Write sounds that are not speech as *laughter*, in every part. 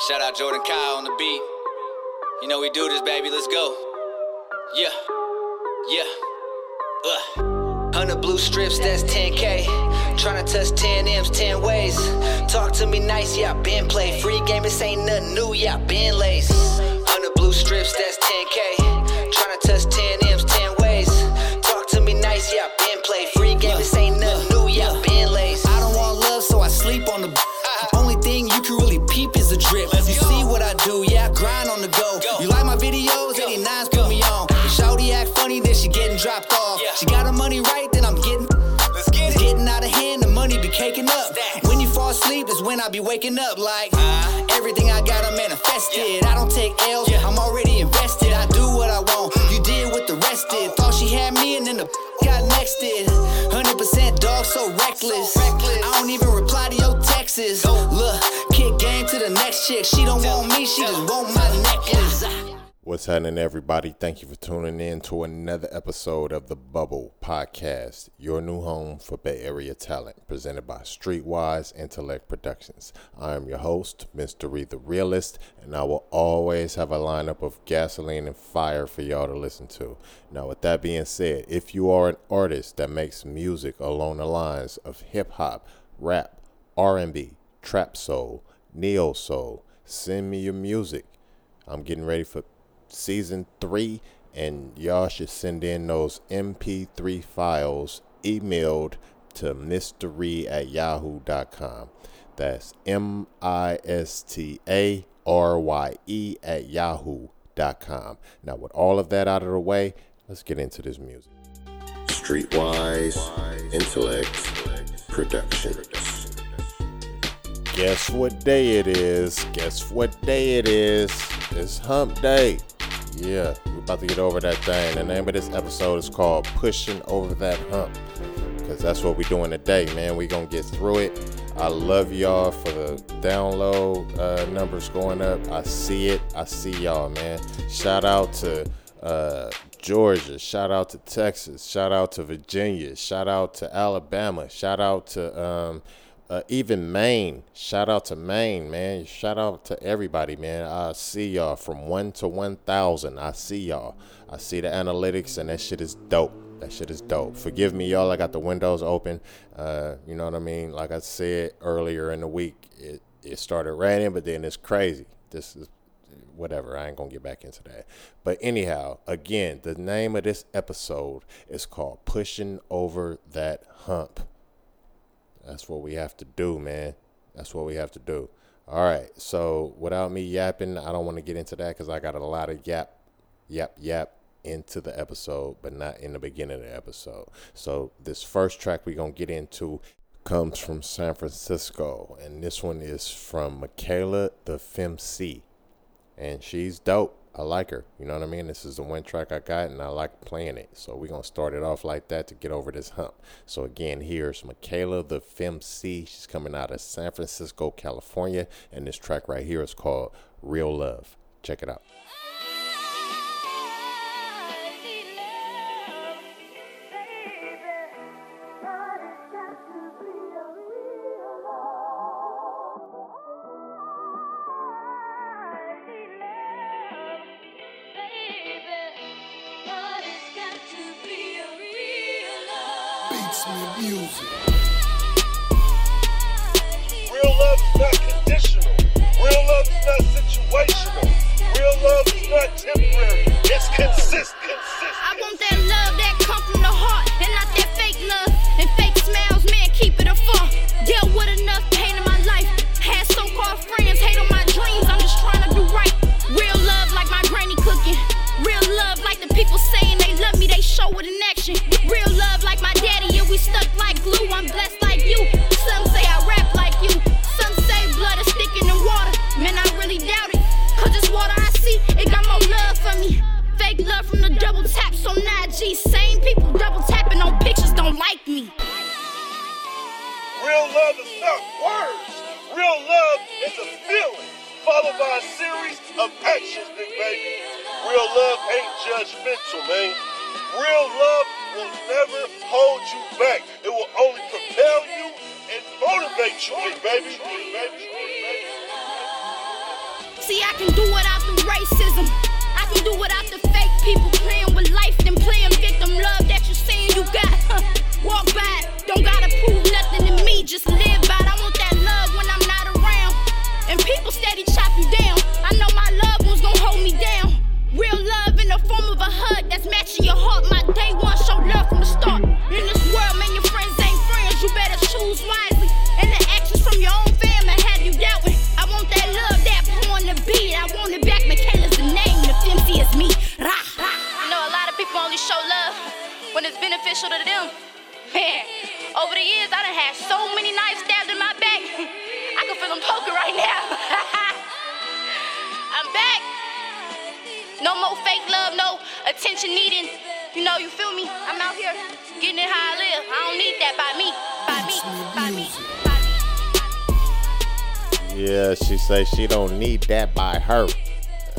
Shout out Jordan Kyle on the beat. You know we do this, baby. Let's go. Yeah. Yeah. Ugh. 100 blue strips, that's 10K. Tryna touch 10 M's 10 ways. Talk to me nice, yeah, I been play. Free game, this ain't nothing new, yeah, been lace. 100 blue strips, that's 10K. Tryna touch 10 M's 10 waking up. Like uh, everything I got, I manifested. I don't take L's, I'm already invested. I do what I want. You did what the rest did. Thought she had me, and then the *laughs* got nexted. 100% dog, so reckless. I don't even reply to your texts. Look, kick game to the next chick. She don't want me, she just want my necklace. What's happening, everybody? Thank you for tuning in to another episode of the Bubble Podcast, your new home for Bay Area talent, presented by Streetwise Intellect Productions. I am your host, Mr. Reed the Realist, and I will always have a lineup of gasoline and fire for y'all to listen to. Now, with that being said, if you are an artist that makes music along the lines of hip hop, rap, R&B, trap soul, neo soul, send me your music. I'm getting ready for season three, and y'all should send in those MP3 files emailed to mystery at yahoo.com. That's M I S T A R Y E at yahoo.com. Now, with all of that out of the way, let's get into this music. Streetwise Intellect Production. Guess what day it is? Guess what day it is? It's hump day. Yeah, we're about to get over that thing. The name of this episode is called Pushing Over That Hump. Because that's what we're doing today, man. We're going to get through it. I love y'all for the download uh, numbers going up. I see it. I see y'all, man. Shout out to uh, Georgia. Shout out to Texas. Shout out to Virginia. Shout out to Alabama. Shout out to um, uh, even Maine. Shout out to Maine, man. Shout out to everybody, man. I see y'all from one to one thousand. I see y'all. I see the analytics, and that shit is dope. That shit is dope. Forgive me, y'all. I got the windows open. Uh, you know what I mean? Like I said earlier in the week, it it started raining, but then it's crazy. This is whatever. I ain't gonna get back into that. But anyhow, again, the name of this episode is called "Pushing Over That Hump." That's what we have to do, man. That's what we have to do. All right. So without me yapping, I don't want to get into that because I got a lot of yap, yap, yap into the episode, but not in the beginning of the episode. So this first track we're gonna get into comes from San Francisco, and this one is from Michaela the Femc, and she's dope. I like her. You know what I mean? This is the one track I got, and I like playing it. So we're gonna start it off like that to get over this hump. So again, here's Michaela the Femc. She's coming out of San Francisco, California, and this track right here is called Real Love. Check it out. Beats me music. Real love is not conditional. Real love is not situational. Real love is not temporary. It's consistent. Judgmental, back. No more fake love, no attention needing. You know, you feel me? I'm out here getting it how I live. I don't need that by me, by me, by me, by me. Yeah, she say she don't need that by her.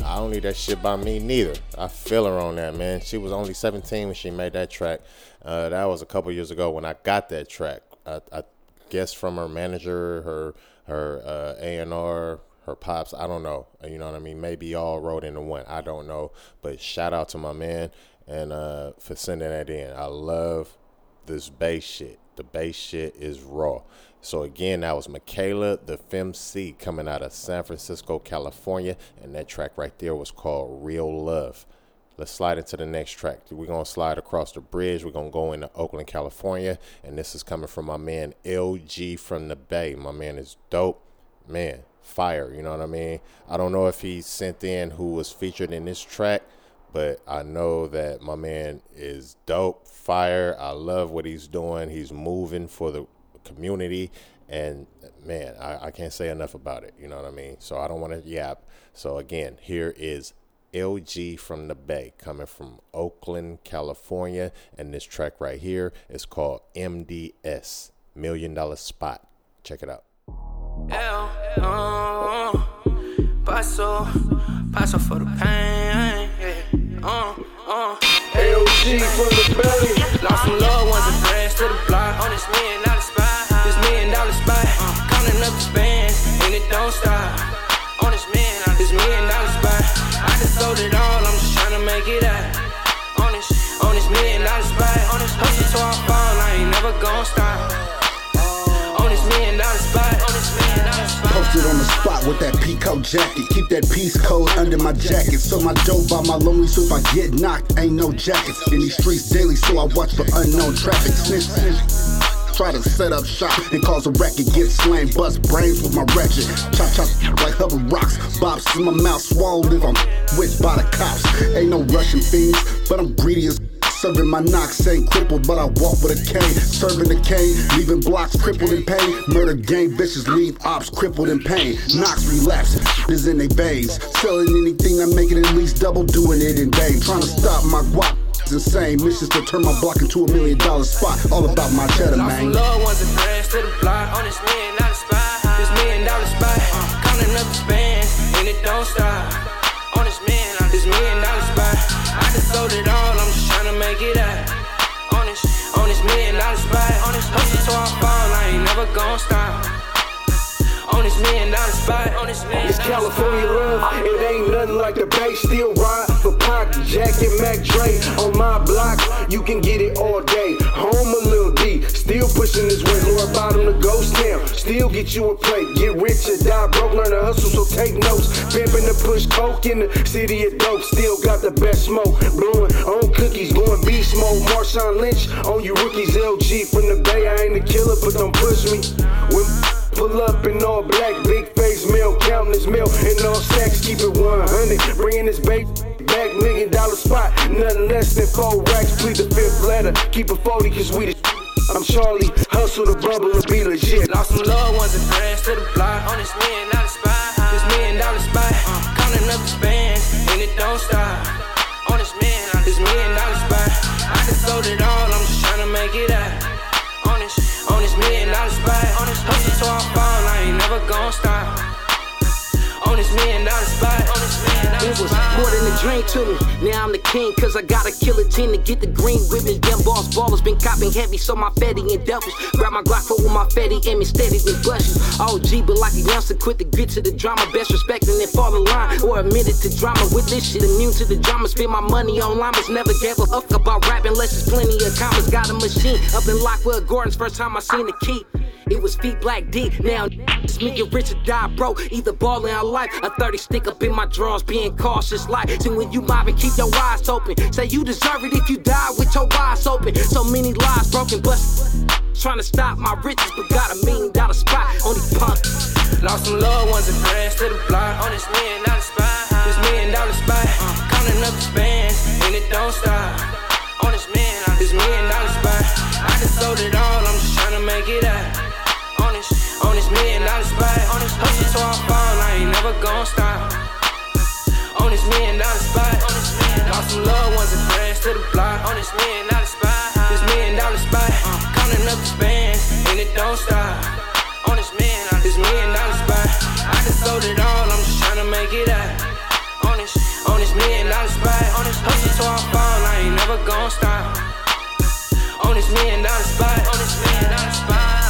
I don't need that shit by me neither. I feel her on that, man. She was only 17 when she made that track. Uh, that was a couple years ago when I got that track. I, I guess from her manager, her her uh, A&R, her pops. I don't know. You know what I mean? Maybe all wrote into one. I don't know. But shout out to my man and uh, for sending that in. I love this bass shit. The bass shit is raw. So again, that was Michaela, the FemC, coming out of San Francisco, California, and that track right there was called Real Love. Let's slide into the next track. We're gonna slide across the bridge. We're gonna go into Oakland, California, and this is coming from my man LG from the Bay. My man is dope, man, fire. You know what I mean? I don't know if he sent in who was featured in this track, but I know that my man is dope, fire. I love what he's doing. He's moving for the community, and man, I, I can't say enough about it. You know what I mean? So I don't want to yap. So again, here is LG from the Bay, coming from Oakland, California, and this track right here is called MDS, Million Dollar Spot. Check it out. L, uh, paso, paso for the pain. Yeah. Uh, uh. LG from the Bay. Lost some loved ones and friends to the block. On this million dollar spot, this million dollar spot. Counting up the spans, and it don't stop. On this million, this million dollar spot. I just sold it all, I'm just trying to make it out. On this, on this million dollar spot. On this hustle till I fall, I ain't never gonna stop. Posted on the spot with that peacoat jacket. Keep that peace code under my jacket. So my dope by my lonely, so if I get knocked, ain't no jackets. In these streets daily, so I watch for unknown traffic. Snitch, snitch. Try to set up shop and cause a racket. Get slain, bust brains with my ratchet. Chop chop like Hubbard rocks. Bops in my mouth swallowed if I'm with by the cops. Ain't no Russian fiends, but I'm greedy as Serving my knocks ain't crippled, but I walk with a cane. Serving the cane, leaving blocks crippled in pain. Murder gang bitches leave ops crippled in pain. Knocks relapse, is in they veins. Selling anything I'm making at least double, doing it in vain. Trying to stop my guap. It's insane. Missions to turn my block into a million dollar spot. All about my cheddar, man. loved ones and friends to the block. On this million dollar spot, this million dollar spot. Counting up the spans, and it don't stop. On this million, this million dollar. I just sold it all, I'm just trying to make it out. On this, on this million dollar spot. Hustle till I fall, I ain't never gonna stop. On this million dollar spot, on this million It's California love, it ain't nothing like the Bay. Still ride for Pac, Jack, and Mac Dre. On my block, you can get it all day. Home a little D, still pushing this way. Lower Bottom to ghost town, still get you a plate. Get rich or die broke, learn to hustle, so take notes. Push coke in the city of dope, still got the best smoke. Blowing on cookies, going beast mode. Marshawn Lynch on you rookies, LG from the Bay. I ain't a killer, but don't push me. When Pull up in all black, big face meal, counting this meal in all sacks, keep it 100. Bringing this bait back, million dollar spot, nothing less than four racks. Plead the fifth letter, keep it 40 cause we the I'm Charlie, hustle the bubble and be legit. Lost some loved ones and friends to the block. On this million dollar spot, this million dollar spot. Counting up the spans, and it don't stop. On this million, this million dollar spot. I just sold it all, I'm just trying to make it out. On this, on this million dollar spot. Hustle till I fall, I ain't never gonna stop. On this million dollar spot. On this million dollar It was more than a dream to me. Now I'm the king, cause I gotta a killer team to get the green with me. Them boss ballers been copping heavy, so my fatty and devils. Grab my Glock for with my fatty and me steady than blushes. OG, but like a youngster, quit the grit to the drama. Best respecting and fall in line, or admitted to drama. With this shit, immune to the drama. Spend my money on llamas, never gave a fuck about rap unless it's plenty of commas. Got a machine up in Lockwood Gardens, first time I seen the key. It was feet black D. Now *laughs* it's me get rich or die broke. Either ballin' or life. A 30 stick up in my drawers, being cautious. Like, so when you mobbing, keep your eyes open. Say you deserve it if you die with your eyes open. So many lies broken, but Trying to stop my riches, but got a million dollar spot on these punks. Lost some loved ones and friends to the block. On this million dollar spot. This million dollar spot. Uh. Counting up the spans, and it don't stop. On this million dollar spot. I just sold it all, I'm just trying to make it out. On this, this million dollar spot. On this hustle so I fall, I ain't never gonna stop. On this million dollar spot. Lost some loved ones and friends to the block. On this million dollar spot. This million dollar spot. Counting up the spans, and it don't stop. On this million, this million dollar spot. I just sold it all, I'm just trying to make it out. On this, on this million dollar spot. On this hustle so I fall, I ain't never gonna stop. On this million dollar spot. On this million dollar spot.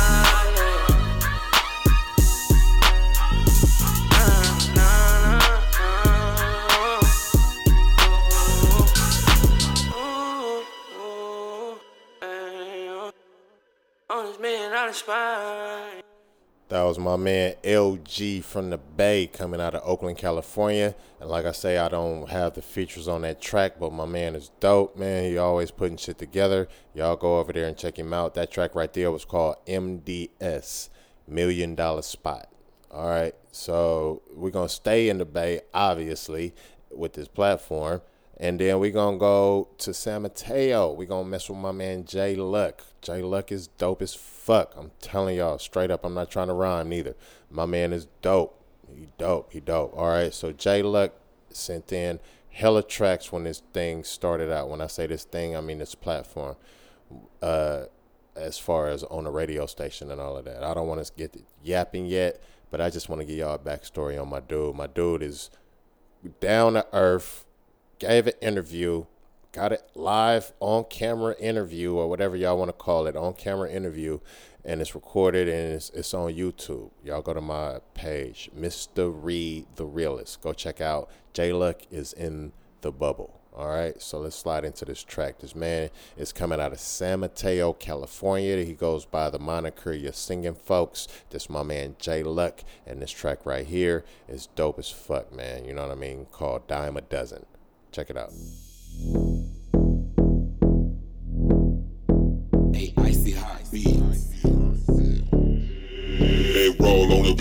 That was my man LG from the Bay coming out of Oakland, California. And like I say, I don't have the features on that track, but my man is dope, man. He always putting shit together. Y'all go over there and check him out. That track right there was called MDS, Million Dollar Spot. All right, so we're gonna stay in the Bay, obviously, with this platform. And then we're gonna go to San Mateo. We're gonna mess with my man Jay Luck. Jay Luck is dope as fuck. I'm telling y'all straight up, I'm not trying to rhyme neither. My man is dope. He dope. He dope. All right. So Jay Luck sent in hella tracks when this thing started out. When I say this thing, I mean this platform. Uh as far as on a radio station and all of that. I don't want to get yapping yet, but I just want to give y'all a backstory on my dude. My dude is down to earth, gave an interview, got it live on camera interview or whatever y'all want to call it, on camera interview, and it's recorded and it's, it's on YouTube. Y'all go to my page, Mr. Reed the Realist. Go check out. J Luck is in the bubble. All right, so let's slide into this track. This man is coming out of San Mateo, California. He goes by the moniker You're Singing Folks. This my man J Luck, and this track right here is dope as fuck, man. You know what I mean? Called Dime a Dozen. Check it out. Hey. Hey, roll on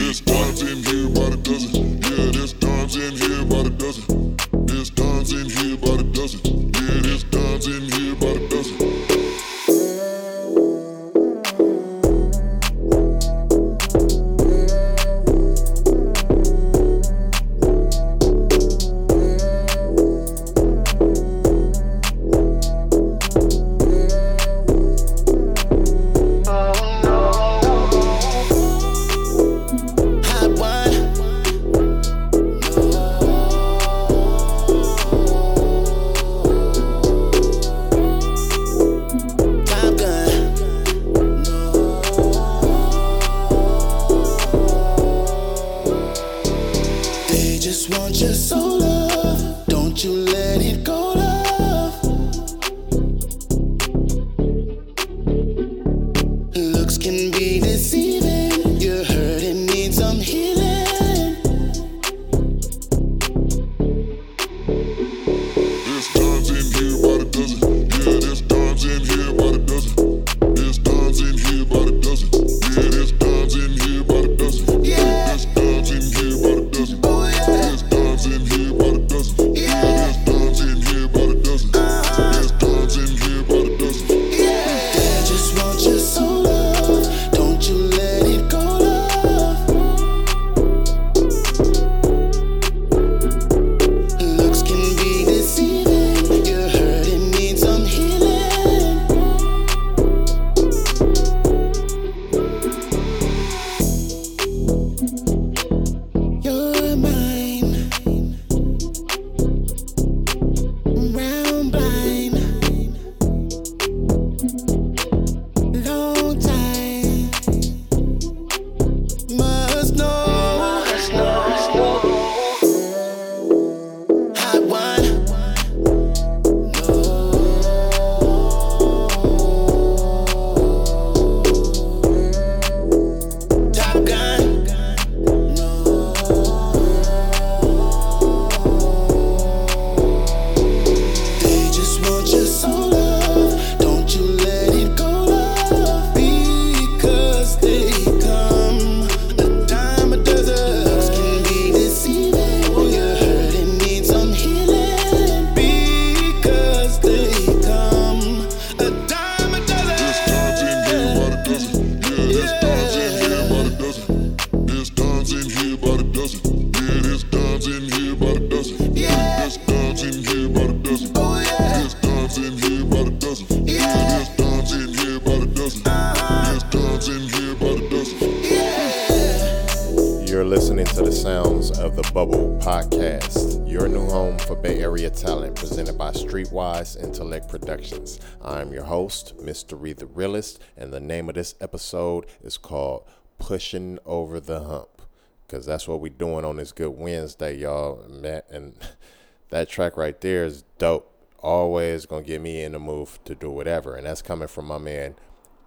Productions. I'm your host, Mr. The Realist, and the name of this episode is called Pushing Over the Hump, because that's what we're doing on this Good Wednesday, y'all. And *laughs* that track right there is dope. Always gonna get me in the mood to do whatever, and that's coming from my man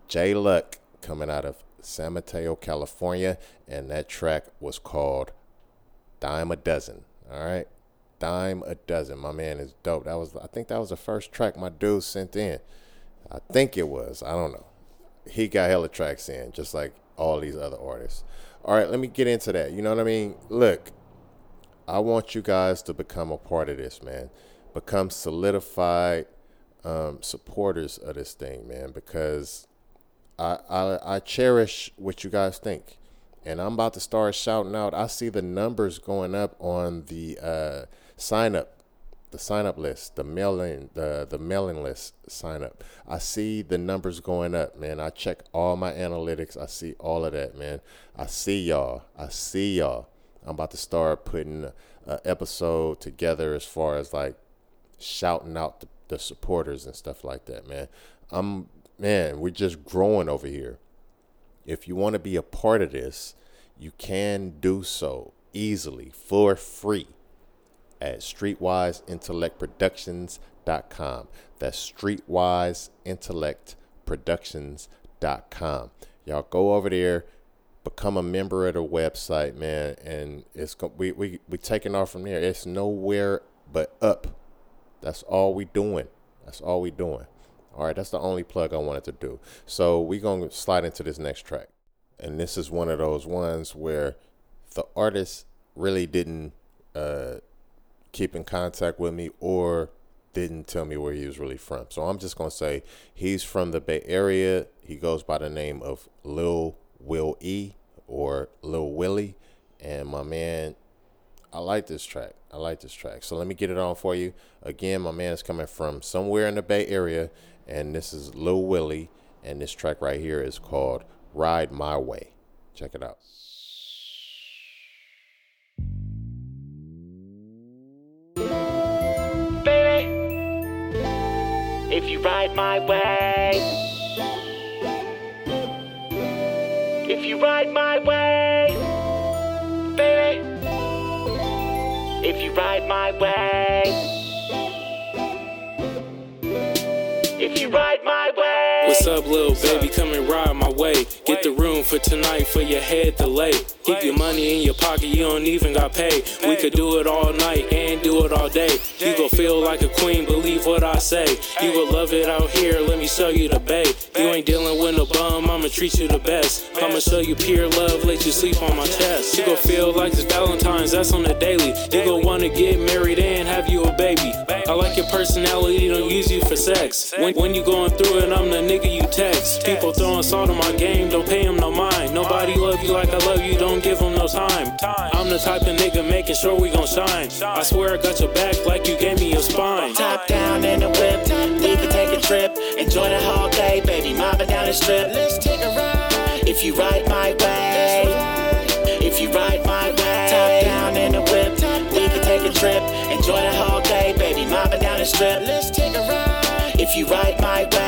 Jay Luck, coming out of San Mateo, California, and that track was called Dime a Dozen. All right. Dime a Dozen. My man is dope. That was I think that was the first track my dude sent in. I think it was. I don't know. He got hella tracks in, just like all these other artists. All right, let me get into that. You know what I mean? Look, I want you guys to become a part of this, man. Become solidified um, supporters of this thing, man, because I, I I cherish what you guys think, and I'm about to start shouting out. I see the numbers going up on the uh, sign up, the sign up list, the mailing the the mailing list sign up. I see the numbers going up, man. I check all my analytics. I see all of that, man. I see y'all. I see y'all. I'm about to start putting an episode together as far as like shouting out the, the supporters and stuff like that, man. I'm man, we're just growing over here. If you want to be a part of this, you can do so easily for free at streetwiseintellectproductions.com. That's streetwiseintellectproductions.com. Y'all go over there, become a member of the website, man, and it's we we we taking off from there. It's nowhere but up. That's all we doing. That's all we doing. All right, that's the only plug I wanted to do. So we're going to slide into this next track. And this is one of those ones where the artist really didn't uh, keep in contact with me or didn't tell me where he was really from. So I'm just going to say he's from the Bay Area. He goes by the name of Lil Will E or Lil Willie. And my man, I like this track. I like this track. So let me get it on for you. Again, my man is coming from somewhere in the Bay Area and this is Lil Willie, and this track right here is called Ride My Way. Check it out. Ride my way, if you ride my way, baby, if you ride my way. What's up, little baby? Come and ride my way. Get the room for tonight for your head to lay. Keep your money in your pocket, you don't even got paid. We could do it all night and do it all day. You gon' feel like a queen, believe what I say. You will love it out here, let me show you the bay. You ain't dealing with no bum, I'ma treat you the best. I'ma show you pure love, let you sleep on my chest. You gon' feel like it's Valentine's, that's on the daily. You gon' wanna get married and have you a baby. I like your personality, don't use you for sex. When, when you going through it, I'm the nigga you text. People throwing salt on my game, don't pay them no mind. Nobody love you like I love you, don't give them no time. I'm the type of nigga making sure we gon' shine. I swear I got your back like you gave me your spine. Top down in the whip, we can take a trip. Enjoy the whole day, baby, mobbing down the strip. Let's take a ride. If you ride my way, if you ride my way. Top down in the whip, we can take a trip. Enjoy the whole day, baby, mobbing down the strip. Let's take a ride. If you ride my way,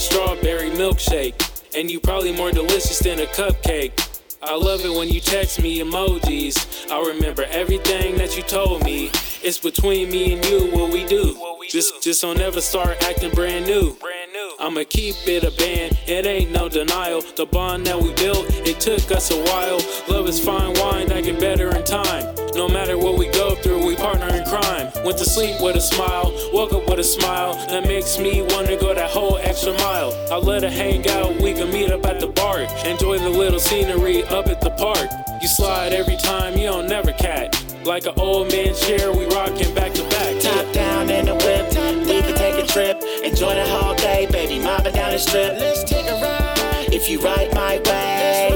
strawberry milkshake, and you probably more delicious than a cupcake. I love it when you text me emojis. I remember everything that you told me. It's between me and you what we do. Just, just don't ever start acting brand new. I'ma keep it a band, it ain't no denial. The bond that we built, it took us a while. Love is fine wine that get better in time. No matter what we go through, we partner in crime. Went to sleep with a smile, woke up with a smile. That makes me wanna go that whole extra mile. I let her hang out, we can meet up at the bar. Enjoy the little scenery up at the park. You slide every time, you don't never cat. Like an old man chair, we rockin' back to back. Top down in the whip, we can take a trip. Enjoy the whole day, baby, mobbing down the strip. Let's take a ride. If you ride my way,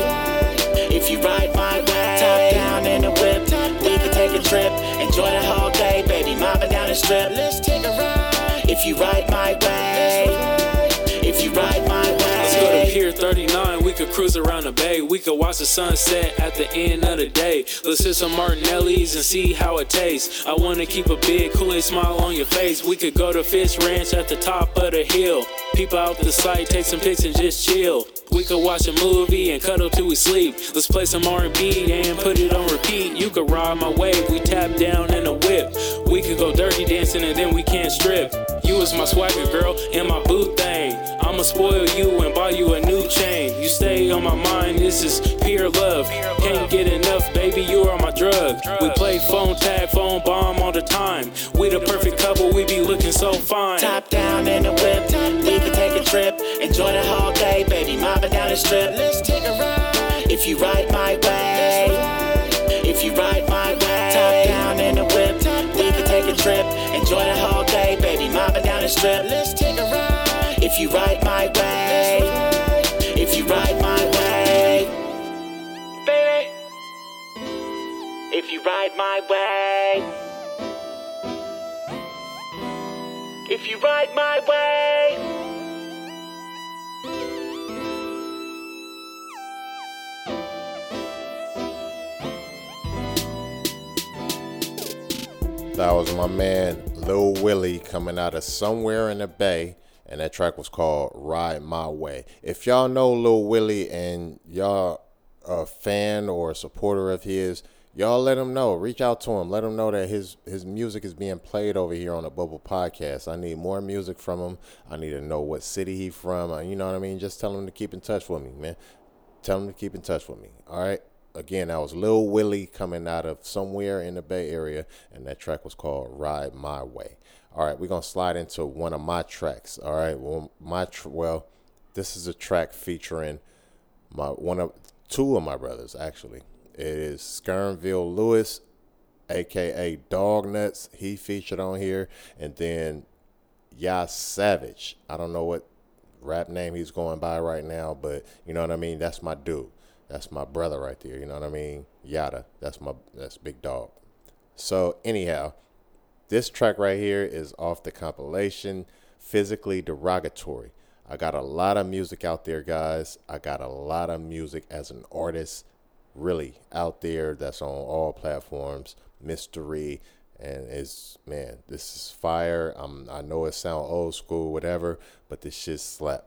if you ride my way. Top down in the whip, we can take a trip. Enjoy the whole day, baby, mobbing down the strip. Let's take a ride. If you ride my way, if you ride my way. Let's go to Pier 39, we could cruise around the bay. We could watch the sunset at the end of the day. Let's hit some Martinelli's and see how it tastes. I wanna keep a big Kool-Aid smile on your face. We could go to Fish Ranch at the top of the hill. Peep out the sight, take some pics and just chill. We could watch a movie and cuddle till we sleep. Let's play some R&B and put it on repeat. You could ride my wave, we tap down in a whip. We could go dirty dancing and then we can't strip. You was my swagger girl and my boot thing. I'ma spoil you and buy you a new chain. You stay on my mind, this is pure love. Can't get enough, baby, you are my drug. We play phone tag, phone bomb all the time. We the perfect couple, we be looking so fine. Top down in the whip, we can take a trip. Enjoy the whole day, baby, mobbing down the strip. Let's take a ride. If you ride my way, if you ride my way. Top down in the whip, we can take a trip. Enjoy the whole day, baby, mobbing down the strip. Let's take a ride. If you ride my way, ride my way. If you ride my way. That was my man Lil Willie coming out of somewhere in the Bay, and that track was called "Ride My Way." If y'all know Lil Willie and y'all a fan or a supporter of his, y'all let him know. Reach out to him. Let him know that his his music is being played over here on the Bubble Podcast. I need more music from him. I need to know what city he from. Uh, You know what I mean? Just tell him to keep in touch with me, man. Tell him to keep in touch with me. All right. Again, that was Lil Willie coming out of somewhere in the Bay Area, and that track was called "Ride My Way." All right, we're gonna slide into one of my tracks. All right, well, my tr- well, this is a track featuring my one of two of my brothers actually. It is Skernville Lewis, aka Dog Nuts. He featured on here, and then Yas Savage. I don't know what rap name he's going by right now, but you know what I mean. That's my dude. That's my brother right there. You know what I mean? Yada. That's my that's Big Dog. So anyhow, this track right here is off the compilation Physically Derogatory. I got a lot of music out there, guys. I got a lot of music as an artist, really out there that's on all platforms. Mystery and it's man, this is fire. I'm I know it sound old school, whatever, but this shit slap.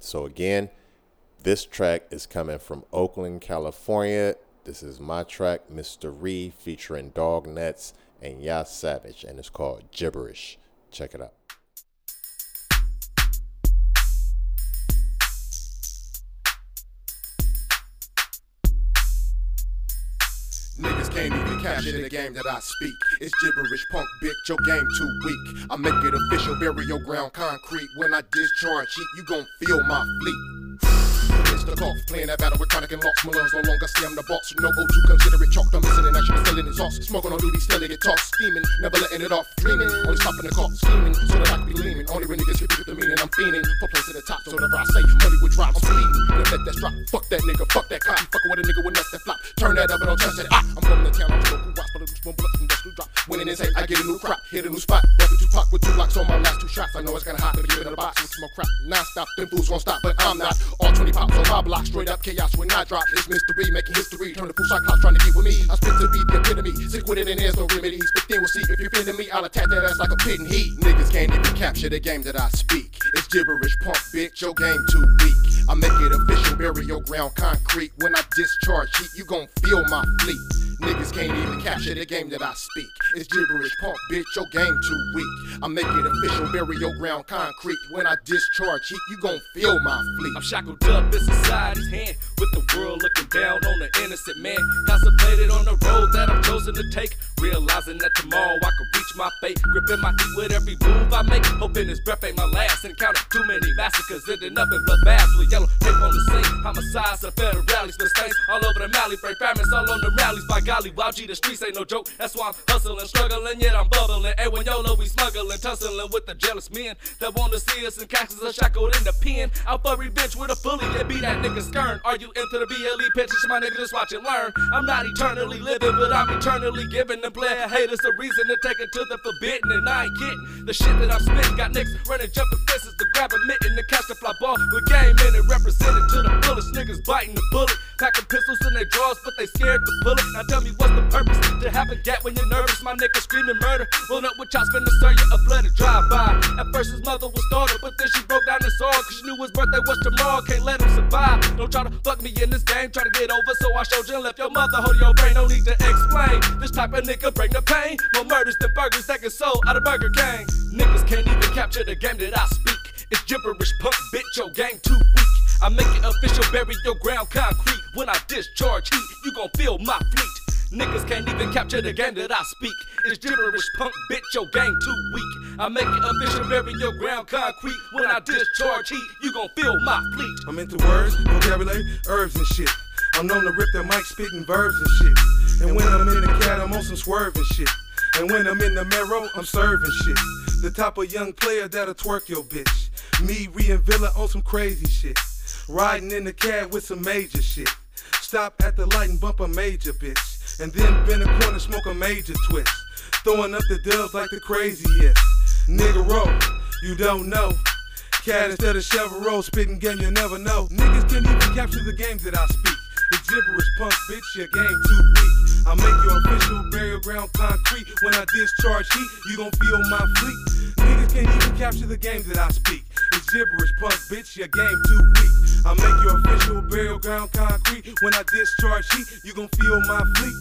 So again, this track is coming from Oakland, California. This is my track, Mystery, featuring Dog Nuts and Yas Savage, and it's called Gibberish. Check it out. Can't even the game that I speak. It's gibberish, punk bitch, your game too weak. I make it official, burial ground concrete. When I discharge heat, you gon' feel my fleet. Mr. Golf, playing that battle with chronic and locks. Malone no longer see I'm the boss. No O2, consider it chalked. I'm missing and I should be his. Smoking on duty, still get tossed. Steaming, never letting it off. Dreaming, only stopping the clock. Scheming, so that I can be leaning. Only when niggas with the meaning. I'm fiending for place to the top. So whatever I say, money would drop. I'm bleeding. And let that drop. Fuck that nigga, fuck that cop. Fucking with a nigga with nuts that flop. Turn that up and don't touch it. Ah, I'm from the town. I'm smoking rock, but it's one blood dust to drop. Winning is I get a new crop. Hit a new spot. Walking Tupac with two locks on my last two shots. I know it's kinda hot, but give it a box with more crap. Non stop, them fools gon' stop, but I'm not. All 20 pops on my block. Straight up chaos when I drop. It's mystery, making history. Turn the fool cyclops trying to get with me. I spit to be the epitome. Sick with it and there's no remedies. But then we'll see if you're feeling me. I'll attack that ass like a pit in heat. Niggas can't even capture the game that I speak. It's gibberish, punk bitch. Your game too weak. I make it official, burial ground concrete. When I discharge heat, you gon' feel my fleet. Niggas can't even capture the game that I speak. It's gibberish, punk bitch. Your game too weak. I make it official, burial ground concrete. When I discharge heat, you gon' feel my fleet. I'm shackled up in society's hand with the world looking down on the innocent man. Contemplated on the road that I'm chosen to take. Realizing that tomorrow I could reach my fate. Gripping my heat with every move I make. Hoping this breath ain't my last. Encountered too many massacres, ending in bloodbaths with yellow tape on the scene. Homicides and federal rallies, mistakes all over the Mally. Break famines all on the rallies. By golly, wow, G, the streets ain't no joke. That's why I'm hustling, struggling, yet I'm bubbling. Hey, when YOLO, we smuggling, tussling with the jealous men that wanna see us in castles are shackled in the pen. Out for revenge with a bully, it be that nigga stern. Are you into the BLE pitches? My nigga, just watch and learn. I'm not eternally living, but I'm eternally giving. The player haters a reason to take it to the forbidden, and I ain't kidding. The shit that I'm spitting got niggas running, jumping fences. to grab a mitten to catch the fly ball with game in it. Represented to the fullest, niggas biting the bullet. Packing pistols in their drawers, but they scared the pull it. Now tell me what's the purpose to have a gap when you're nervous? My nigga screaming murder. Roll up with chops, finna serve you a bloody drive-by. At first his mother was startled, but then she broke down and saw Cause she knew his birthday was tomorrow, can't let him survive. Don't try to fuck me in this game, try to get over. So I showed you and left your mother, hold your brain, no need to explain. This type of nigga bring the pain. More murders than burgers that get sold out of Burger King. Niggas can't even capture the game that I speak. It's gibberish, punk bitch, your gang too weak. I make it official, bury your ground concrete. When I discharge heat, you gon' feel my fleet. Niggas can't even capture the game that I speak. It's gibberish, punk bitch, your gang too weak. I make it official, bury your ground concrete. When I discharge heat, you gon' feel my fleet. I'm into words, vocabulary, herbs and shit. I'm known to rip the mic, spitting verbs and shit. And when I'm in the cat, I'm on some swerving shit. And when I'm in the marrow, I'm serving shit. The type of young player that'll twerk your bitch. Me, Rhea Villa on some crazy shit. Riding in the cab with some major shit. Stop at the light and bump a major bitch. And then bend a corner, smoke a major twist. Throwing up the dubs like the craziest. Nigga roll, you don't know. Cat instead of Chevrolet, spitting game you never know. Niggas can't even capture the games that I speak. It's gibberish, punk bitch, your game too weak. I make your official burial ground concrete. When I discharge heat, you gon' feel my fleet. Niggas can't even capture the game that I speak. It's gibberish, punk bitch, your game too weak. I make your official burial ground concrete. When I discharge heat, you gon' feel my fleet.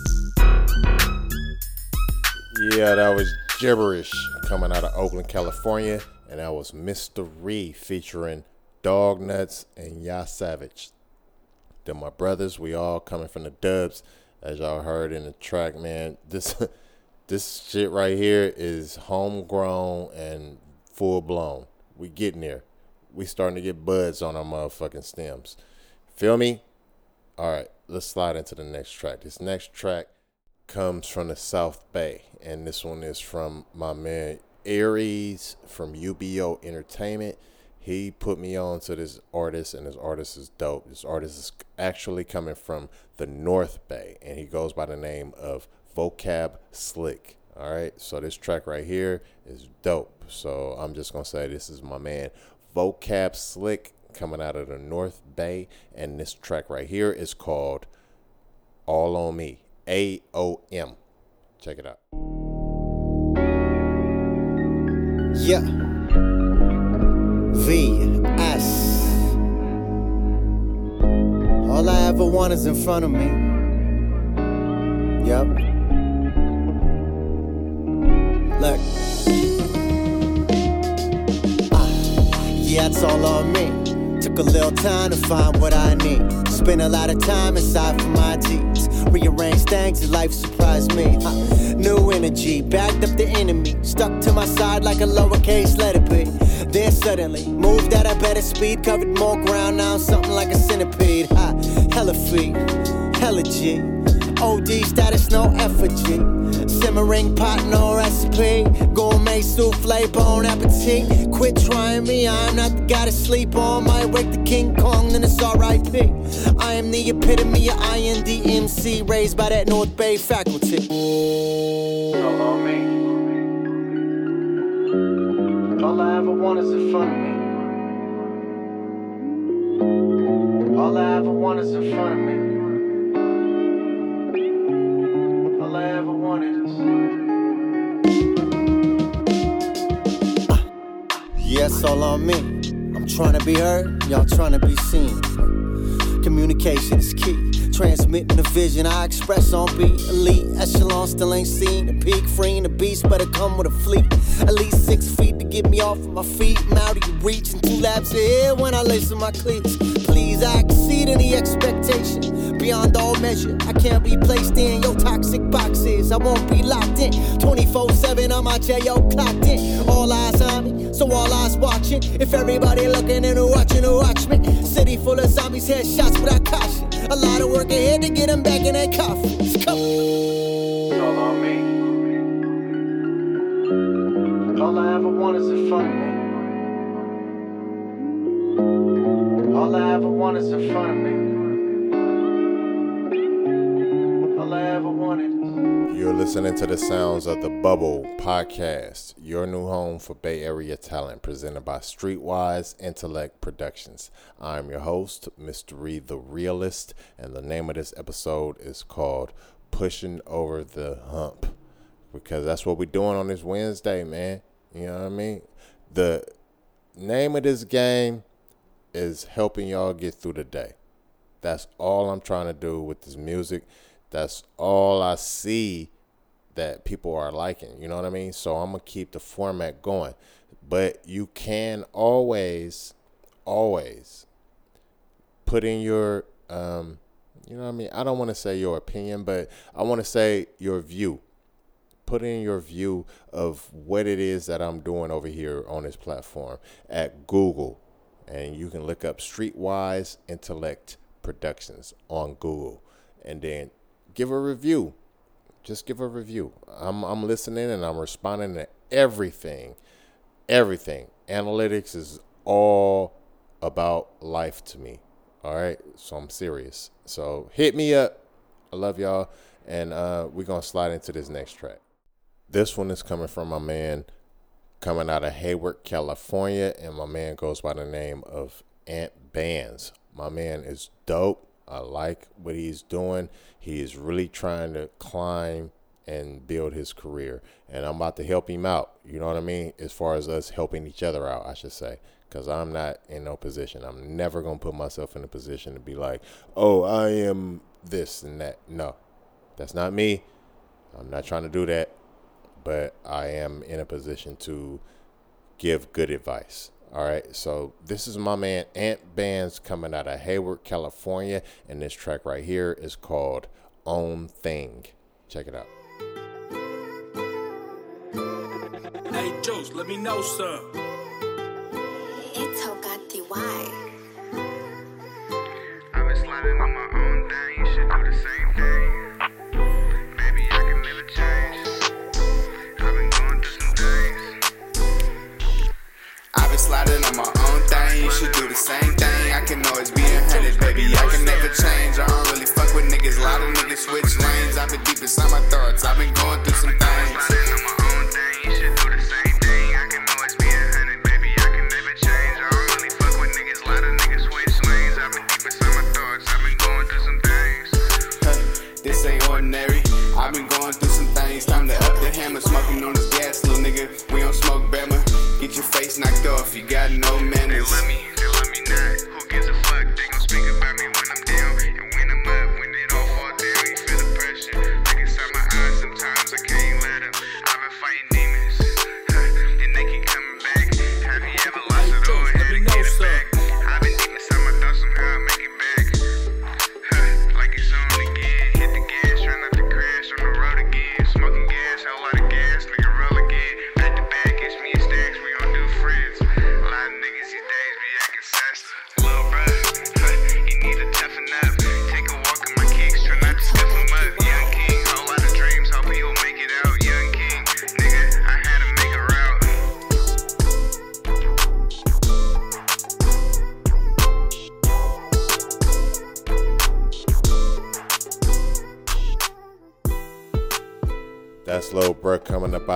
Yeah, that was gibberish coming out of Oakland, California, and that was Mr. Ree featuring Dog Nuts and Ya Savage. They're my brothers. We all coming from the dubs, as y'all heard in the track, man. This *laughs* this shit right here is homegrown and full blown. We getting there. We starting to get buds on our motherfucking stems. Feel me? All right, let's slide into the next track. This next track comes from the South Bay, and this one is from my man Aries from UBO Entertainment. He put me on to this artist, and this artist is dope. This artist is actually coming from the North Bay, and he goes by the name of Vocab Slick. All right, so this track right here is dope. So I'm just gonna say this is my man Vocab Slick coming out of the North Bay, and this track right here is called All on Me. A O M. Check it out. Yeah. All I ever want is in front of me. Yep. Look. Ah, yeah, it's all on me. Took a little time to find what I need. Spent a lot of time inside for my deeds. Rearrange things and life surprised me. Huh. New energy, backed up the enemy. Stuck to my side like a lowercase letter B. Then suddenly, moved at a better speed, covered more ground, now I'm something like a centipede. Ha, hella feet, hella G. OD status, no effigy. Simmering pot, no recipe. Gourmet souffle, bon appetit. Quit trying me, I'm not the guy to sleep on. Might wake the King Kong, then it's RIP. I am the epitome of INDMC, raised by that North Bay faculty. Ever want is in front of me. All I ever want is in front of me. All I ever wanted is. Yes, all on me. I'm trying to be heard, y'all trying to be seen. Communication is key. Transmitting the vision I express on beat. Elite echelon still ain't seen. The peak, freeing the beast, better come with a fleet. At least six feet to get me off of my feet. I'm out of your reach and two laps ahead when I lace my cleats. Please, I exceed any expectation. Beyond all measure, I can't be placed in your toxic boxes. I won't be locked in. 24 7 on my chair, yo, clocked in. All eyes on me, so all eyes watching. If everybody looking and watching, watch me. City full of zombies, headshots without caution. A lot of work ahead to get them back in their coffins. Come All on me. All I ever want is in front of me. All I ever want is in front of me. Listening to the sounds of the Bubble Podcast, your new home for Bay Area talent, presented by Streetwise Intellect Productions. I'm your host, Mr. Reed the Realist, and the name of this episode is called Pushing Over the Hump. Because that's what we're doing on this Wednesday, man. You know what I mean? The name of this game is helping y'all get through the day. That's all I'm trying to do with this music that's all I see that people are liking. You know what I mean? So I'm gonna keep the format going. But you can always, always put in your um, you know what I mean? I don't want to say your opinion, but I want to say your view. Put in your view of what it is that I'm doing over here on this platform at Google. And you can look up Streetwise Intellect Productions on Google. And then give a review. Just give a review. I'm I'm listening and I'm responding to everything. Everything. Analytics is all about life to me. All right. So I'm serious. So hit me up. I love y'all. And uh, we're going to slide into this next track. This one is coming from my man coming out of Hayward, California. And my man goes by the name of Ant Bands. My man is dope. I like what he's doing. He is really trying to climb and build his career. And I'm about to help him out. You know what I mean? As far as us helping each other out, I should say. Because I'm not in no position. I'm never going to put myself in a position to be like, oh, I am this and that. No, that's not me. I'm not trying to do that. But I am in a position to give good advice. All right, so this is my man Ant Bands coming out of Hayward, California, and this track right here is called Own Thing. Check it out. Hey, Juice, let me know, sir. It's Hogati Why. I've been sliding on my own thing, you should do the same thing. Never change. I don't really fuck with niggas, a lot of niggas switch lanes. I've been deep inside my thoughts, I've been going through some things. Sliding on my own thing, you should do the same thing. I can always be a hundred, baby, I can never change. I don't really fuck with niggas, a lot of niggas switch lanes. I've been deep inside my thoughts, I've been going through some things. This ain't ordinary. I've been going through some things. Time to up the hammer, smoking on this gas, little nigga. We don't smoke Bama. Get your face knocked off. You got no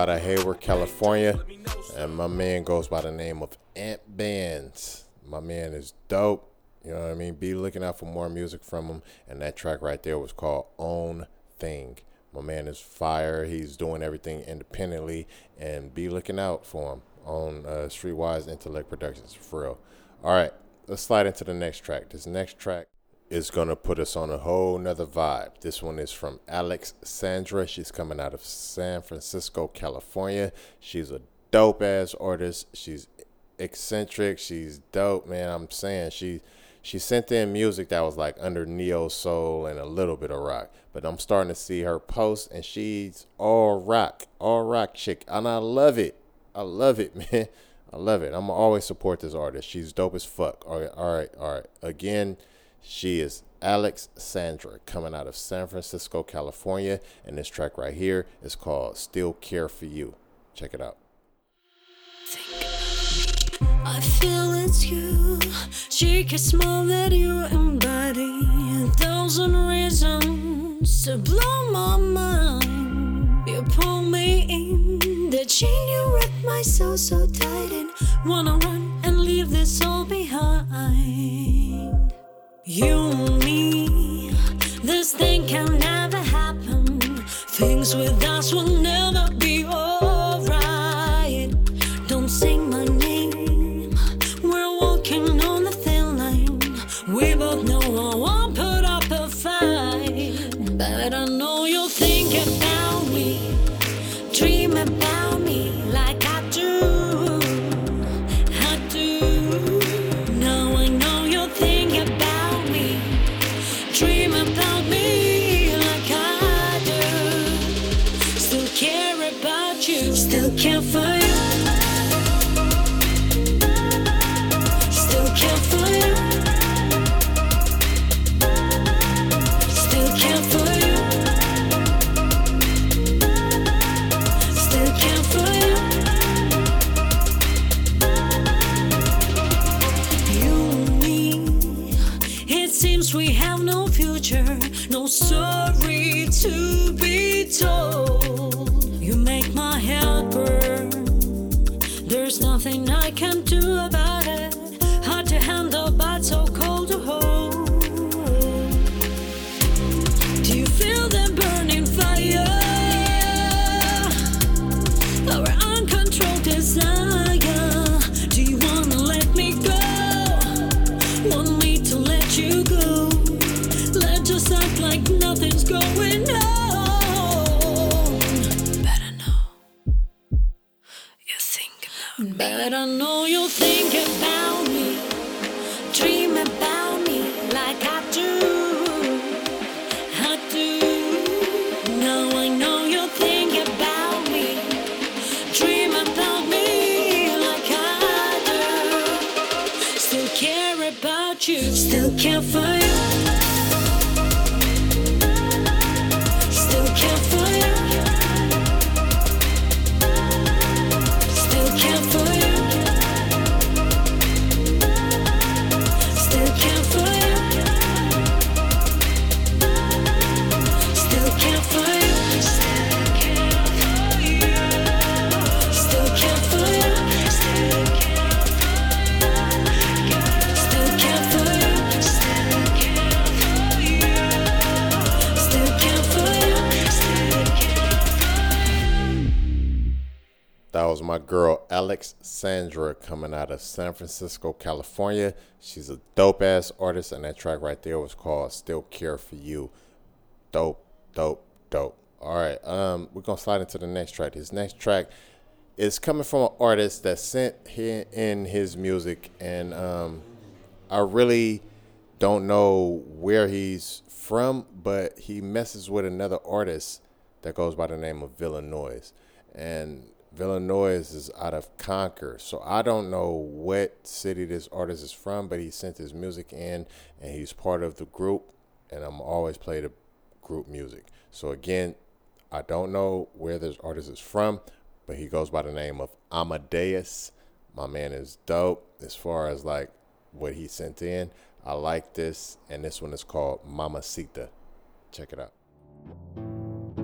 out of Hayward, California. And my man goes by the name of Ant Bands. My man is dope. You know what I mean? Be looking out for more music from him. And that track right there was called Own Thing. My man is fire. He's doing everything independently. And be looking out for him on uh, Streetwise Intellect Productions for real. All right, let's slide into the next track. This next track is gonna put us on a whole nother vibe. This one is from Alex Sandra. She's coming out of San Francisco, California. She's a dope ass artist. She's eccentric. She's dope, man. I'm saying she she sent in music that was like under neo soul and a little bit of rock. But I'm starting to see her post and she's all rock, all rock chick. And I love it. I love it, *laughs* man. I love it. I'm always support this artist. She's dope as fuck. All right, all right, all right. Again, she is Alex Sandra coming out of San Francisco, California. And this track right here is called Still Care for You. Check it out. I feel it's you. She can that you embody a thousand reasons to blow my mind. playing the chain you wrap my soul so tight and wanna run and leave this all behind. You and me, this thing can never happen. Things with us will never Still can't find my girl Alex Sandra coming out of San Francisco, California. She's a dope ass artist, and that track right there was called "Still Care for You." Dope, dope, dope. All right, um, we're gonna slide into the next track. This next track is coming from an artist that sent in his music, and um, I really don't know where he's from, but he messes with another artist that goes by the name of Villanoise. And Villanoise is out of Concord. So I don't know what city this artist is from, but he sent his music in and he's part of the group. And I'm always play the group music. So again, I don't know where this artist is from, but he goes by the name of Amadeus. My man is dope as far as like what he sent in. I like this, and this one is called Mamacita. Check it out.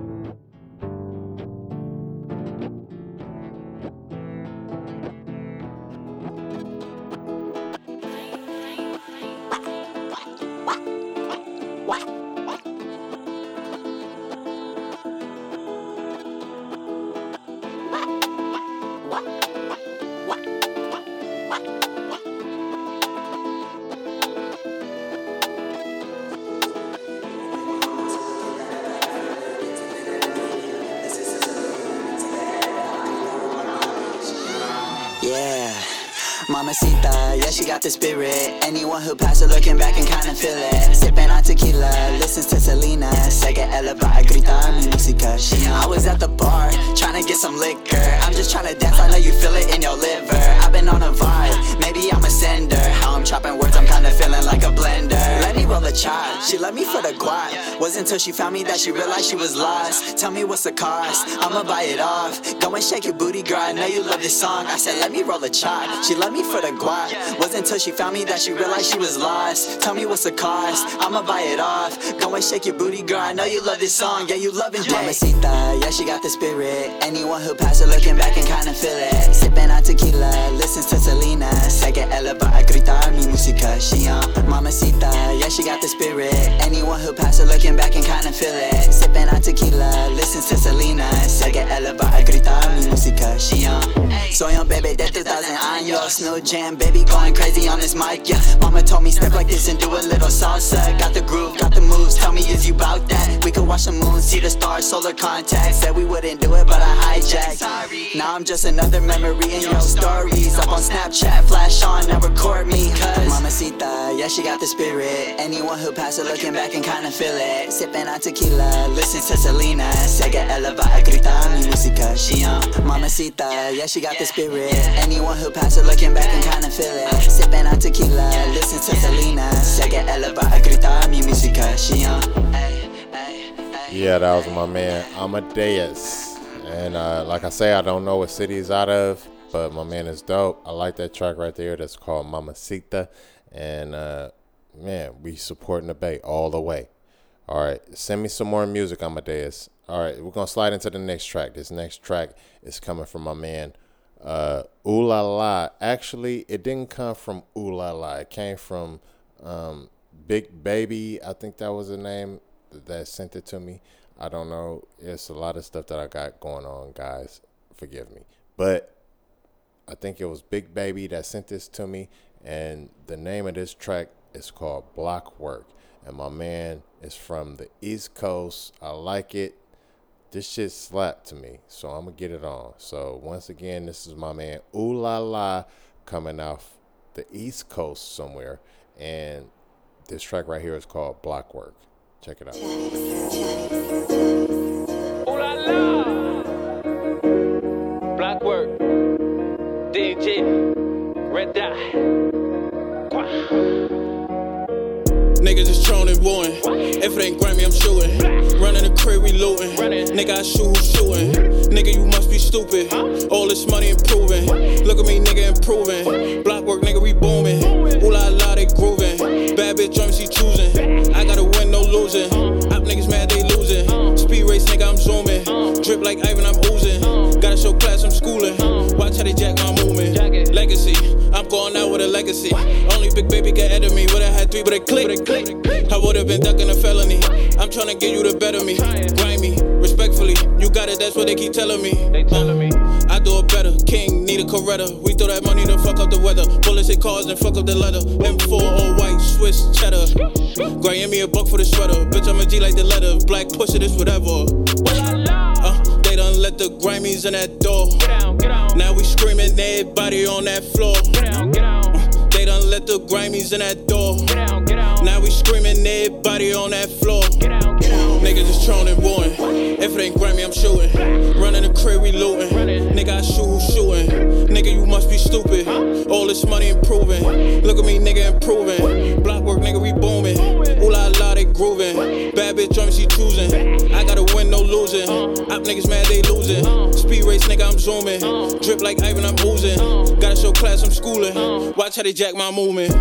Mamacita, yeah, she got the spirit. Anyone who pass her looking back and kinda feel it. Sipping on tequila, listens to Selena. Se que ella va a gritar mi música. I was at the bar, trying to get some liquor. I'm just trying to dance, I know you feel it in your liver. I've been on a vibe, maybe I'm a sender. How I'm chopping words, I'm kinda feeling like a blender. Roll a charge, She left me for the guap. Wasn't until she found me that she realized she was lost. Tell me what's the cost? I'ma buy it off. Go and shake your booty, girl. I know you love this song. I said, let me roll a chop. She left me for the guap. Wasn't until she found me that she realized she was lost. Tell me what's the cost? I'ma buy it off. Go and shake your booty, girl. I know you love this song. Yeah, you loving it. Mamacita, yeah, she got the spirit. Anyone who pass her looking back and kinda feel it. Sipping on tequila, listens to Selena. Se que mi música. She on Mamacita, yeah, she got the spirit. Anyone who pass her looking back and kinda feel it. Sipping on tequila, listens to Selena. Se que ela va a gritar mi música. She on. Soy un bebé de 2000 años. No jam, baby, going crazy on this mic, yeah. Mama told me step like this and do a little salsa. Got the groove, got the moves. Tell me, is you bout that? We could watch the moon, see the stars, solar contact. Said we wouldn't do it, but I hijacked. Now I'm just another memory in your stories. Up on Snapchat, flash on, now record me. Cause Mamacita, yeah, she got the spirit. Anyone who pass her looking back and kinda feel it. Sipping on tequila, listen to Selena. Se que ela va a gritar mi música. She on Mamacita, yeah, she got the spirit. Anyone who pass her looking back and kinda feel it. Sipping on tequila, listen to Selena. Se que ela a gritar mi música. She on. Yeah, that was my man Amadeus. And uh, like I say, I don't know what city he's out of, but my man is dope. I like that track right there. That's called Mamacita. And uh, man, we supporting the Bay all the way. All right, send me some more music, Amadeus. All right, we're gonna slide into the next track. This next track is coming from my man uh, Ooh La La. Actually, it didn't come from Ooh La La. It came from um, Big Baby. I think that was the name that sent it to me. I don't know. It's a lot of stuff that I got going on, guys. Forgive me. But I think it was Big Baby that sent this to me. And the name of this track is called Block Work. And my man is from the East Coast. I like it. This shit slapped to me. So I'm to get it on. So once again, this is my man Ooh La La coming off the East Coast somewhere. And this track right here is called Block Work. Check it out. Ooh la la. Niggas is trolling, wooing. If it ain't Grammy, I'm shooting. Running the crib, we looting. Nigga, I shoot who's shooting. Nigga, you must be stupid. All this money improving. Look at me, nigga, improving. Block work, nigga, we booming. Ooh la la, they grooving. Bad bitch, joints, she choosing. I gotta win, no losing. Op niggas mad, they losing. Speed race, nigga, I'm zooming. Drip like Ivan, I'm oozing. Gotta show class, I'm schooling. They jack my movement. Legacy, I'm going out with a legacy. Only big baby can edit me. Would've had three, but it clicked. I would've been ducking a felony. I'm trying to get you to better me. Grimy, respectfully, you got it, that's what they keep telling me. They telling me. I do it better. King need a Coretta. We throw that money to fuck up the weather. Bullets hit cars and fuck up the leather. M4 all white, Swiss cheddar. Grind me a buck for the sweater. Bitch, I'm a G like the letter. Black push it, it's whatever. Let the Grammys in that door. Now we screaming, everybody on that floor. Uh, they done let the Grammys in that door. Now we screaming, everybody on that floor. Niggas is trolling, wooing. If it ain't Grammy, I'm shooting. Running the crib, we looting. Nigga, I shoot who's shooting. Nigga, you must be stupid. All this money improving. Look at me, nigga, improving. Block work, nigga, we booming. Ooh la la, they grooving. Bad bitch, joints, he choosing. I gotta win, no losing. Op niggas mad, they losing. Speed race, nigga, I'm zooming. Drip like Ivan, I'm oozing. Gotta show class, I'm schooling. Watch how they jack my movement.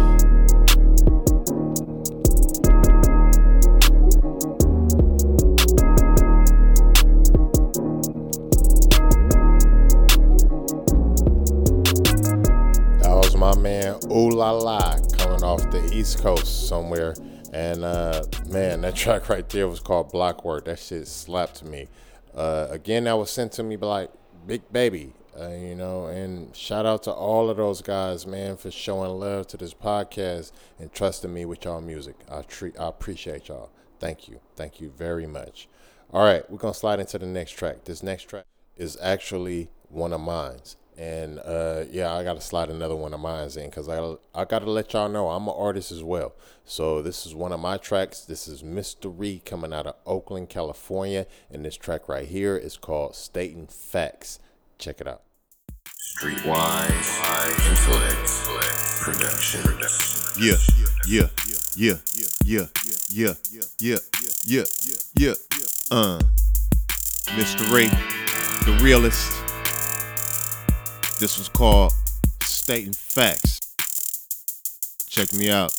That was my man Ooh La La coming off the East Coast somewhere. And uh, man, that track right there was called Block Work. That shit slapped me. Uh, again, that was sent to me by like Big Baby, uh, you know. And shout out to all of those guys, man, for showing love to this podcast and trusting me with y'all music. I treat, I appreciate y'all. Thank you, thank you very much. All right, we're gonna slide into the next track. This next track is actually one of mine's. And uh, yeah, I gotta slide another one of mine in because I I gotta let y'all know I'm an artist as well. So this is one of my tracks. This is Mystery coming out of Oakland, California, and this track right here is called Stating Facts. Check it out. Streetwise Intellect Production. Yeah, yeah, yeah, yeah, yeah, yeah, yeah, yeah, uh. Mr. Ray, the realist. This was called Stating Facts. Check me out.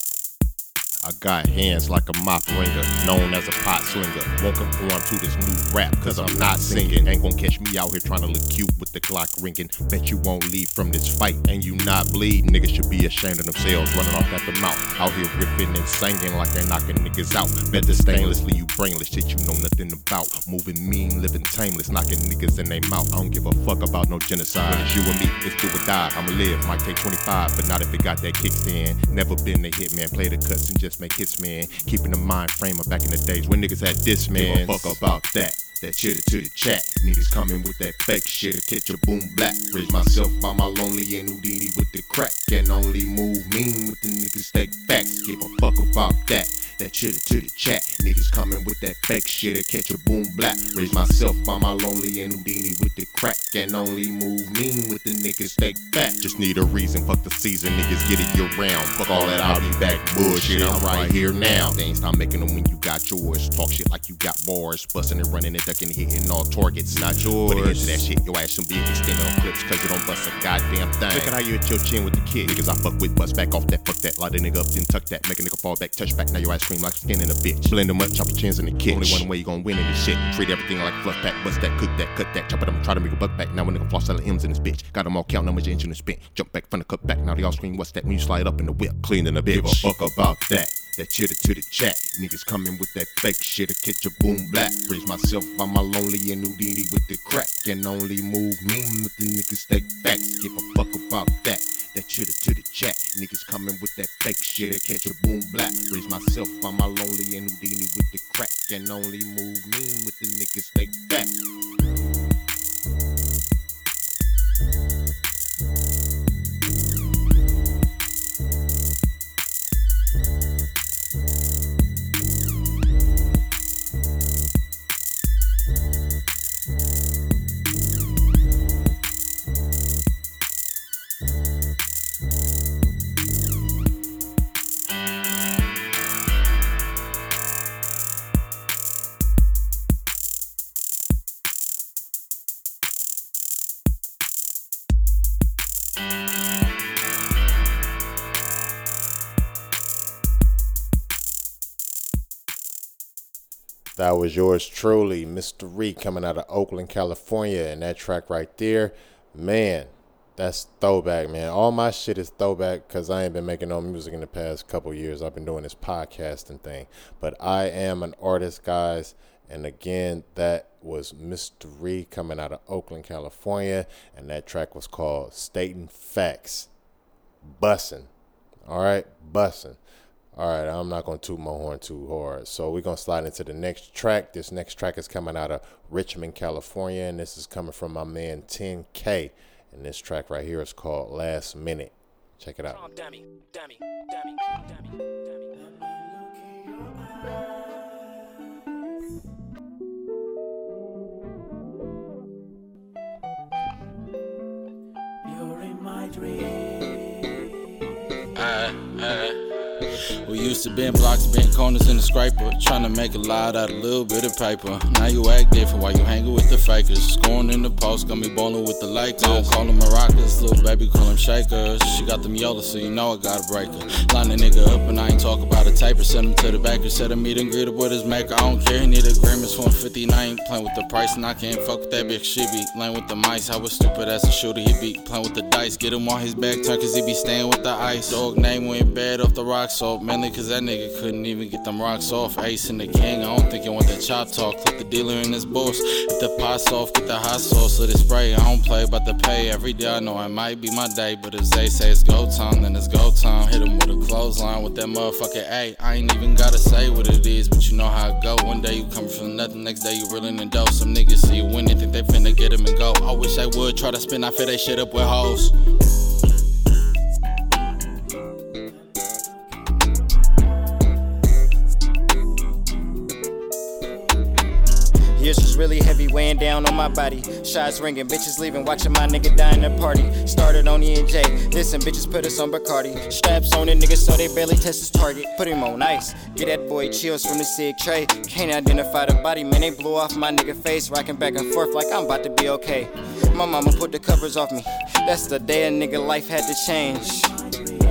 I got hands like a mop ringer, known as a pot slinger. Won't conform to this new rap, cause I'm not singing. Ain't gonna catch me out here trying to look cute with the Glock ringing. Bet you won't leave from this fight and you not bleed. Niggas should be ashamed of themselves, running off at the mouth. Out here ripping and singing like they knocking niggas out. Bet the stainlessly you brainless shit you know nothing about. Moving mean, living tameless, knocking niggas in their mouth. I don't give a fuck about no genocide. When it's you and me, it's do or die. I'ma live, might take 25, but not if it got that kickstand. Never been a hitman, play the cuts and just make hits, man. Keeping the mind frame of back in the days when niggas had this, man. Give a fuck about that. That shit to the chat. Niggas coming with that fake shit. Catch a boom black. Bridge myself by my lonely and Houdini with the crack. Can only move mean with the niggas take facts. Give a fuck about that. That shit to the chat. Niggas coming with that fake shit. To catch a boom black. Raise myself by my lonely and Houdini with the crack. And only move mean with the niggas take back. Just need a reason. Fuck the season. Niggas get it year round. Fuck all that I'll be back bullshit. I'm right here now. They ain't stop making them when you got yours. Talk shit like you got bars. Busting and running and ducking and hitting all targets. Not yours. Put it into that shit. Your ass should be extended on clips. Cause you don't bust a goddamn thing. Look at how you hit your chin with the kid. Niggas I fuck with. Bust back off that. Fuck that. Light a nigga up. Then tuck that. Make a nigga fall back. Touch back. Now your ass scream like skin in a bitch. Blend them up. Chop your chins in the kitchen. Only one way you gon' win in this shit. Treat everything like fluff pack. Bust that. Cook that. Cut that. Chop it up. Try to make a buck back. Now a nigga floss selling M's in this bitch. Got them all count, how much engine is spent. Jump back from the cut back. Now they all scream. What's that? When you slide up in the whip. Cleaning a bitch. Give a fuck about that. That chitter to the chat. Niggas coming with that fake shit. I catch a boom black. Raise myself by my lonely and Houdini with the crack. And only move mean with the niggas take back. Give a fuck about that. That chitter to the chat. Niggas coming with that fake shit. I catch a boom black. Raise myself by my lonely and Houdini with the crack. And only move mean with the niggas take facts. That was yours truly, Mr. Reed, coming out of Oakland, California. And that track right there, man, that's throwback, man. All my shit is throwback because I ain't been making no music in the past couple years. I've been doing this podcasting thing. But I am an artist, guys. And again, that was Mr. Ree coming out of Oakland, California. And that track was called Stating Facts. Bussin'. All right, bussin'. All right, I'm not going to toot my horn too hard. So we're going to slide into the next track. This next track is coming out of Richmond, California, and this is coming from my man 10K. And this track right here is called Last Minute. Check it out. Dummy, dummy, dummy, dummy, You're in my dream. We used to bend blocks, bend corners in the scraper. Trying to make a lot out of a little bit of paper. Now you act different while you hanging with the fakers. Scoring in the post, gonna be bowling with the Lakers. Don't call them Maracas, little baby call them shakers. She got them yellow, so you know I gotta break breaker. Line a nigga up and I ain't talk about a taper. Send him to the backer, said a meet and greet up with his maker. I don't care, he need agreements 150. I ain't playing with the price and I can't fuck with that bitch. She be playing with the mice. How was stupid as a shooter, he be playing with the dice. Get him on his back turn, cause he be staying with the ice. Dog name went bad off the rock salt, mainly cause that nigga couldn't even get them rocks off. Ace and the king, I don't think you want that chop talk. Click the dealer in his boss. If the pot's off, get the hot sauce or the spray. I don't play about the pay. Every day I know it might be my day, but if they say it's go time, then it's go time. Hit him with a clothesline with that motherfucker. A. I ain't even gotta say what it is, but you know how it go. One day you come from nothing, next day you reeling in dough. Some niggas see you win, they think they finna get him and go. I wish they would try to spin, I fill they shit up with hoes. Really heavy, weighing down on my body. Shots ringing, bitches leaving, watching my nigga die in the party. Started on E and J, listen, bitches put us on Bacardi. Straps on the niggas so they barely test his target. Put him on ice, get that boy chills from the sig tray. Can't identify the body, man, they blew off my nigga face, rocking back and forth like I'm about to be okay. My mama put the covers off me, that's the day a nigga life had to change.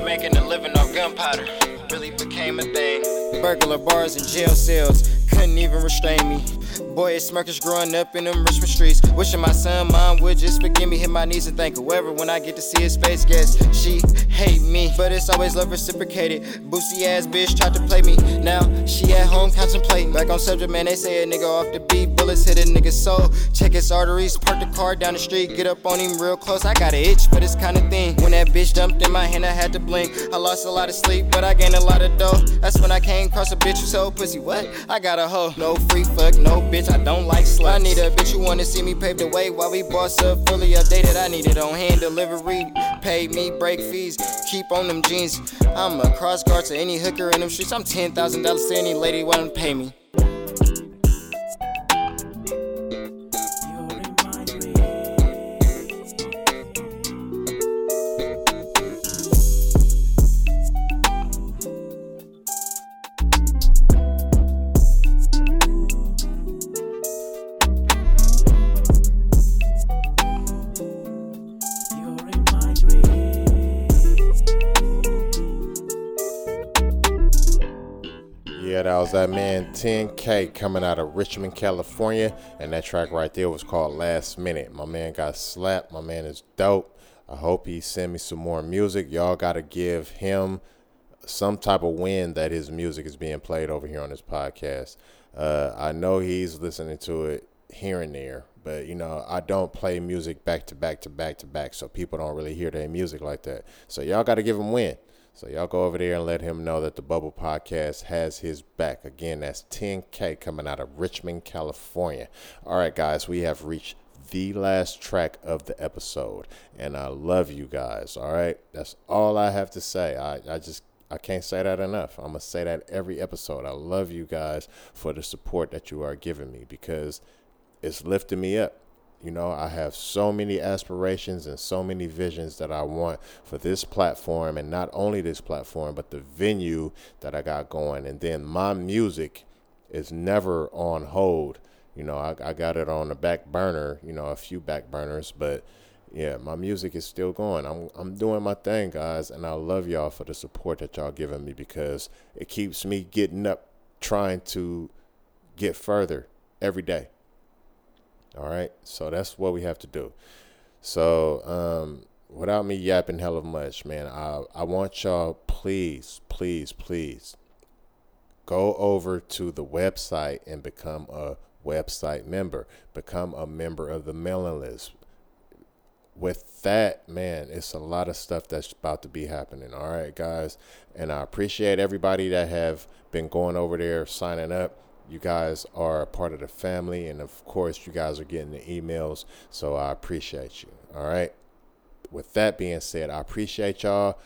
Making a living off gunpowder really became a thing. Burglar bars and jail cells couldn't even restrain me. Boy, it's smirkers growing up in them Richmond streets. Wishing my son, mom would just forgive me, hit my knees and thank whoever when I get to see his face. Guess she hate me, but it's always love reciprocated. Boosty ass bitch tried to play me. Now she at home contemplating. Back on subject, man, they say a nigga off the beat. Bullets hit a nigga's soul. Check his arteries, park the car down the street, get up on him real close. I got an itch for this kind of thing. When that bitch dumped in my hand, I had to blink. I lost a lot of sleep, but I gained a lot of dough. That's when I came across a bitch who sold pussy. What? I got a hoe. No free fuck, no bitch. I don't like sluts. I need a bitch who wanna see me pave the way while we boss up, fully updated. I need it on hand delivery. Pay me break fees, keep on them jeans. I'm a cross guard to any hooker in them streets. I'm ten thousand dollars to any lady wanna pay me. 10K coming out of Richmond, California. And that track right there was called Last Minute. My man got slapped. My man is dope. I hope he send me some more music. Y'all got to give him some type of win that his music is being played over here on this podcast. Uh, I know he's listening to it here and there, but you know, I don't play music back to back to back to back, so people don't really hear their music like that. So y'all got to give him win. So y'all go over there and let him know that the Bubble Podcast has his back. Again, that's 10K coming out of Richmond, California. All right, guys, we have reached the last track of the episode, and I love you guys. All right, that's all I have to say. I, I just I can't say that enough. I'm gonna say that every episode. I love you guys for the support that you are giving me because it's lifting me up. You know, I have so many aspirations and so many visions that I want for this platform, and not only this platform, but the venue that I got going. And then my music is never on hold. You know, I, I got it on the back burner, you know, a few back burners, but yeah, my music is still going. I'm I'm doing my thing, guys, and I love y'all for the support that y'all giving me because it keeps me getting up, trying to get further every day. All right, so that's what we have to do. So, um, without me yapping hell of much, man, I I want y'all please, please, please go over to the website and become a website member. Become a member of the mailing list. With that, man, it's a lot of stuff that's about to be happening. All right, guys, and I appreciate everybody that have been going over there signing up you guys are a part of the family and of course you guys are getting the emails so i appreciate you all right? With that being said i appreciate y'all.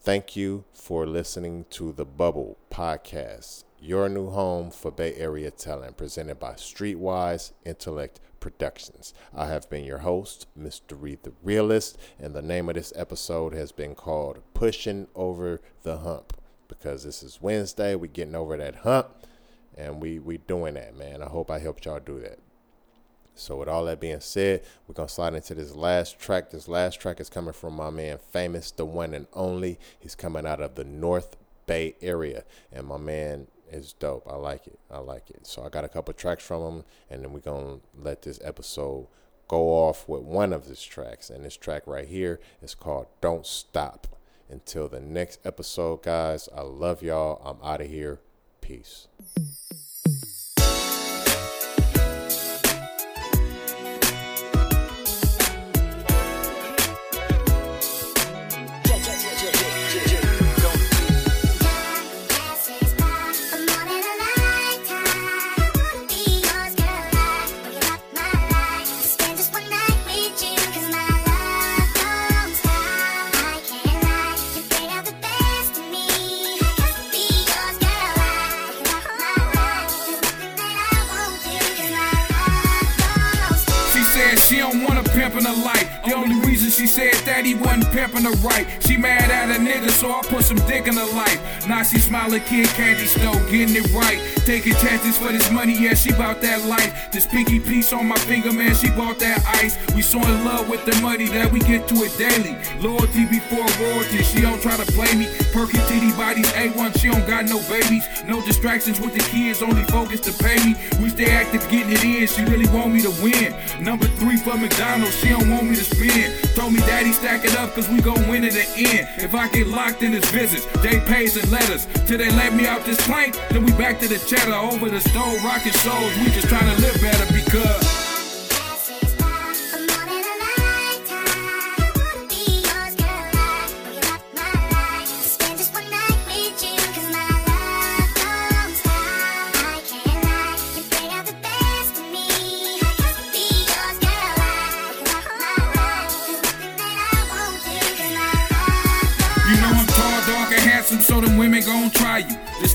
Thank you for listening to the bubble podcast your new home for bay area talent presented by streetwise intellect productions. I have been your host mr reed the realist and the name of this episode has been called pushing over the hump because this is wednesday we're getting over that hump and we we doing that, man. I hope I helped y'all do that. So with all that being said, we're gonna slide into this last track. This last track is coming from my man Famous, the one and only. He's coming out of the North Bay area, and my man is dope. I like it. I like it. So I got a couple tracks from him, and then we're gonna let this episode go off with one of his tracks. And this track right here is called "Don't Stop." Until the next episode, guys. I love y'all. I'm out of here. Peace. Her right. She mad at a nigga, so I put some dick in her life. Now she smiling kid candy store, getting it right. Taking chances for this money, yeah, she bout that life. This pinky piece on my finger, man, she bought that ice. We so in love with the money that we get to it daily. Loyalty before royalty, she don't try to play me. Perky titty bodies, A1, she don't got no babies. No distractions with the kids, only focus to pay me. We stay active getting it in, she really want me to win. Number three for McDonald's, she don't want me to spin. Told me daddy stack it up, cause we gon' win at the end. If I get locked in this visits, they pays and letters. Till they let me out this plank, then we back to the cheddar. Over the stove, rockin' souls, we just tryna live better because.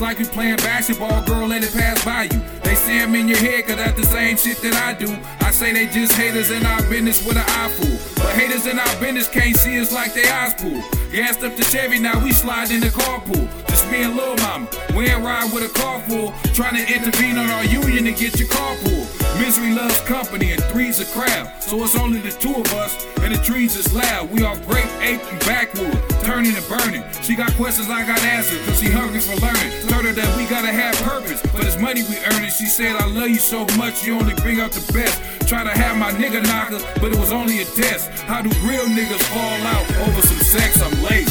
Like you playing basketball, girl, let it pass by you. They say I'm in your head, cause that's the same shit that I do. I say they just haters in our business with an eye fool. But haters in our business can't see us like they eyes pool. Gassed up the Chevy, now we slide in the carpool. Me and Mama, we ain't ride with a car full. Trying to intervene on our union to get your carpool. Misery loves company and three's a crowd. So it's only the two of us, and the trees is loud. We are great ape and backwood, turning and burning. She got questions, I got answers, cause she hungry for learning. Told her that we gotta have purpose, but it's money we earning. She said, I love you so much, you only bring out the best. Try to have my nigga knocker, but it was only a test. How do real niggas fall out over some sex? I'm late.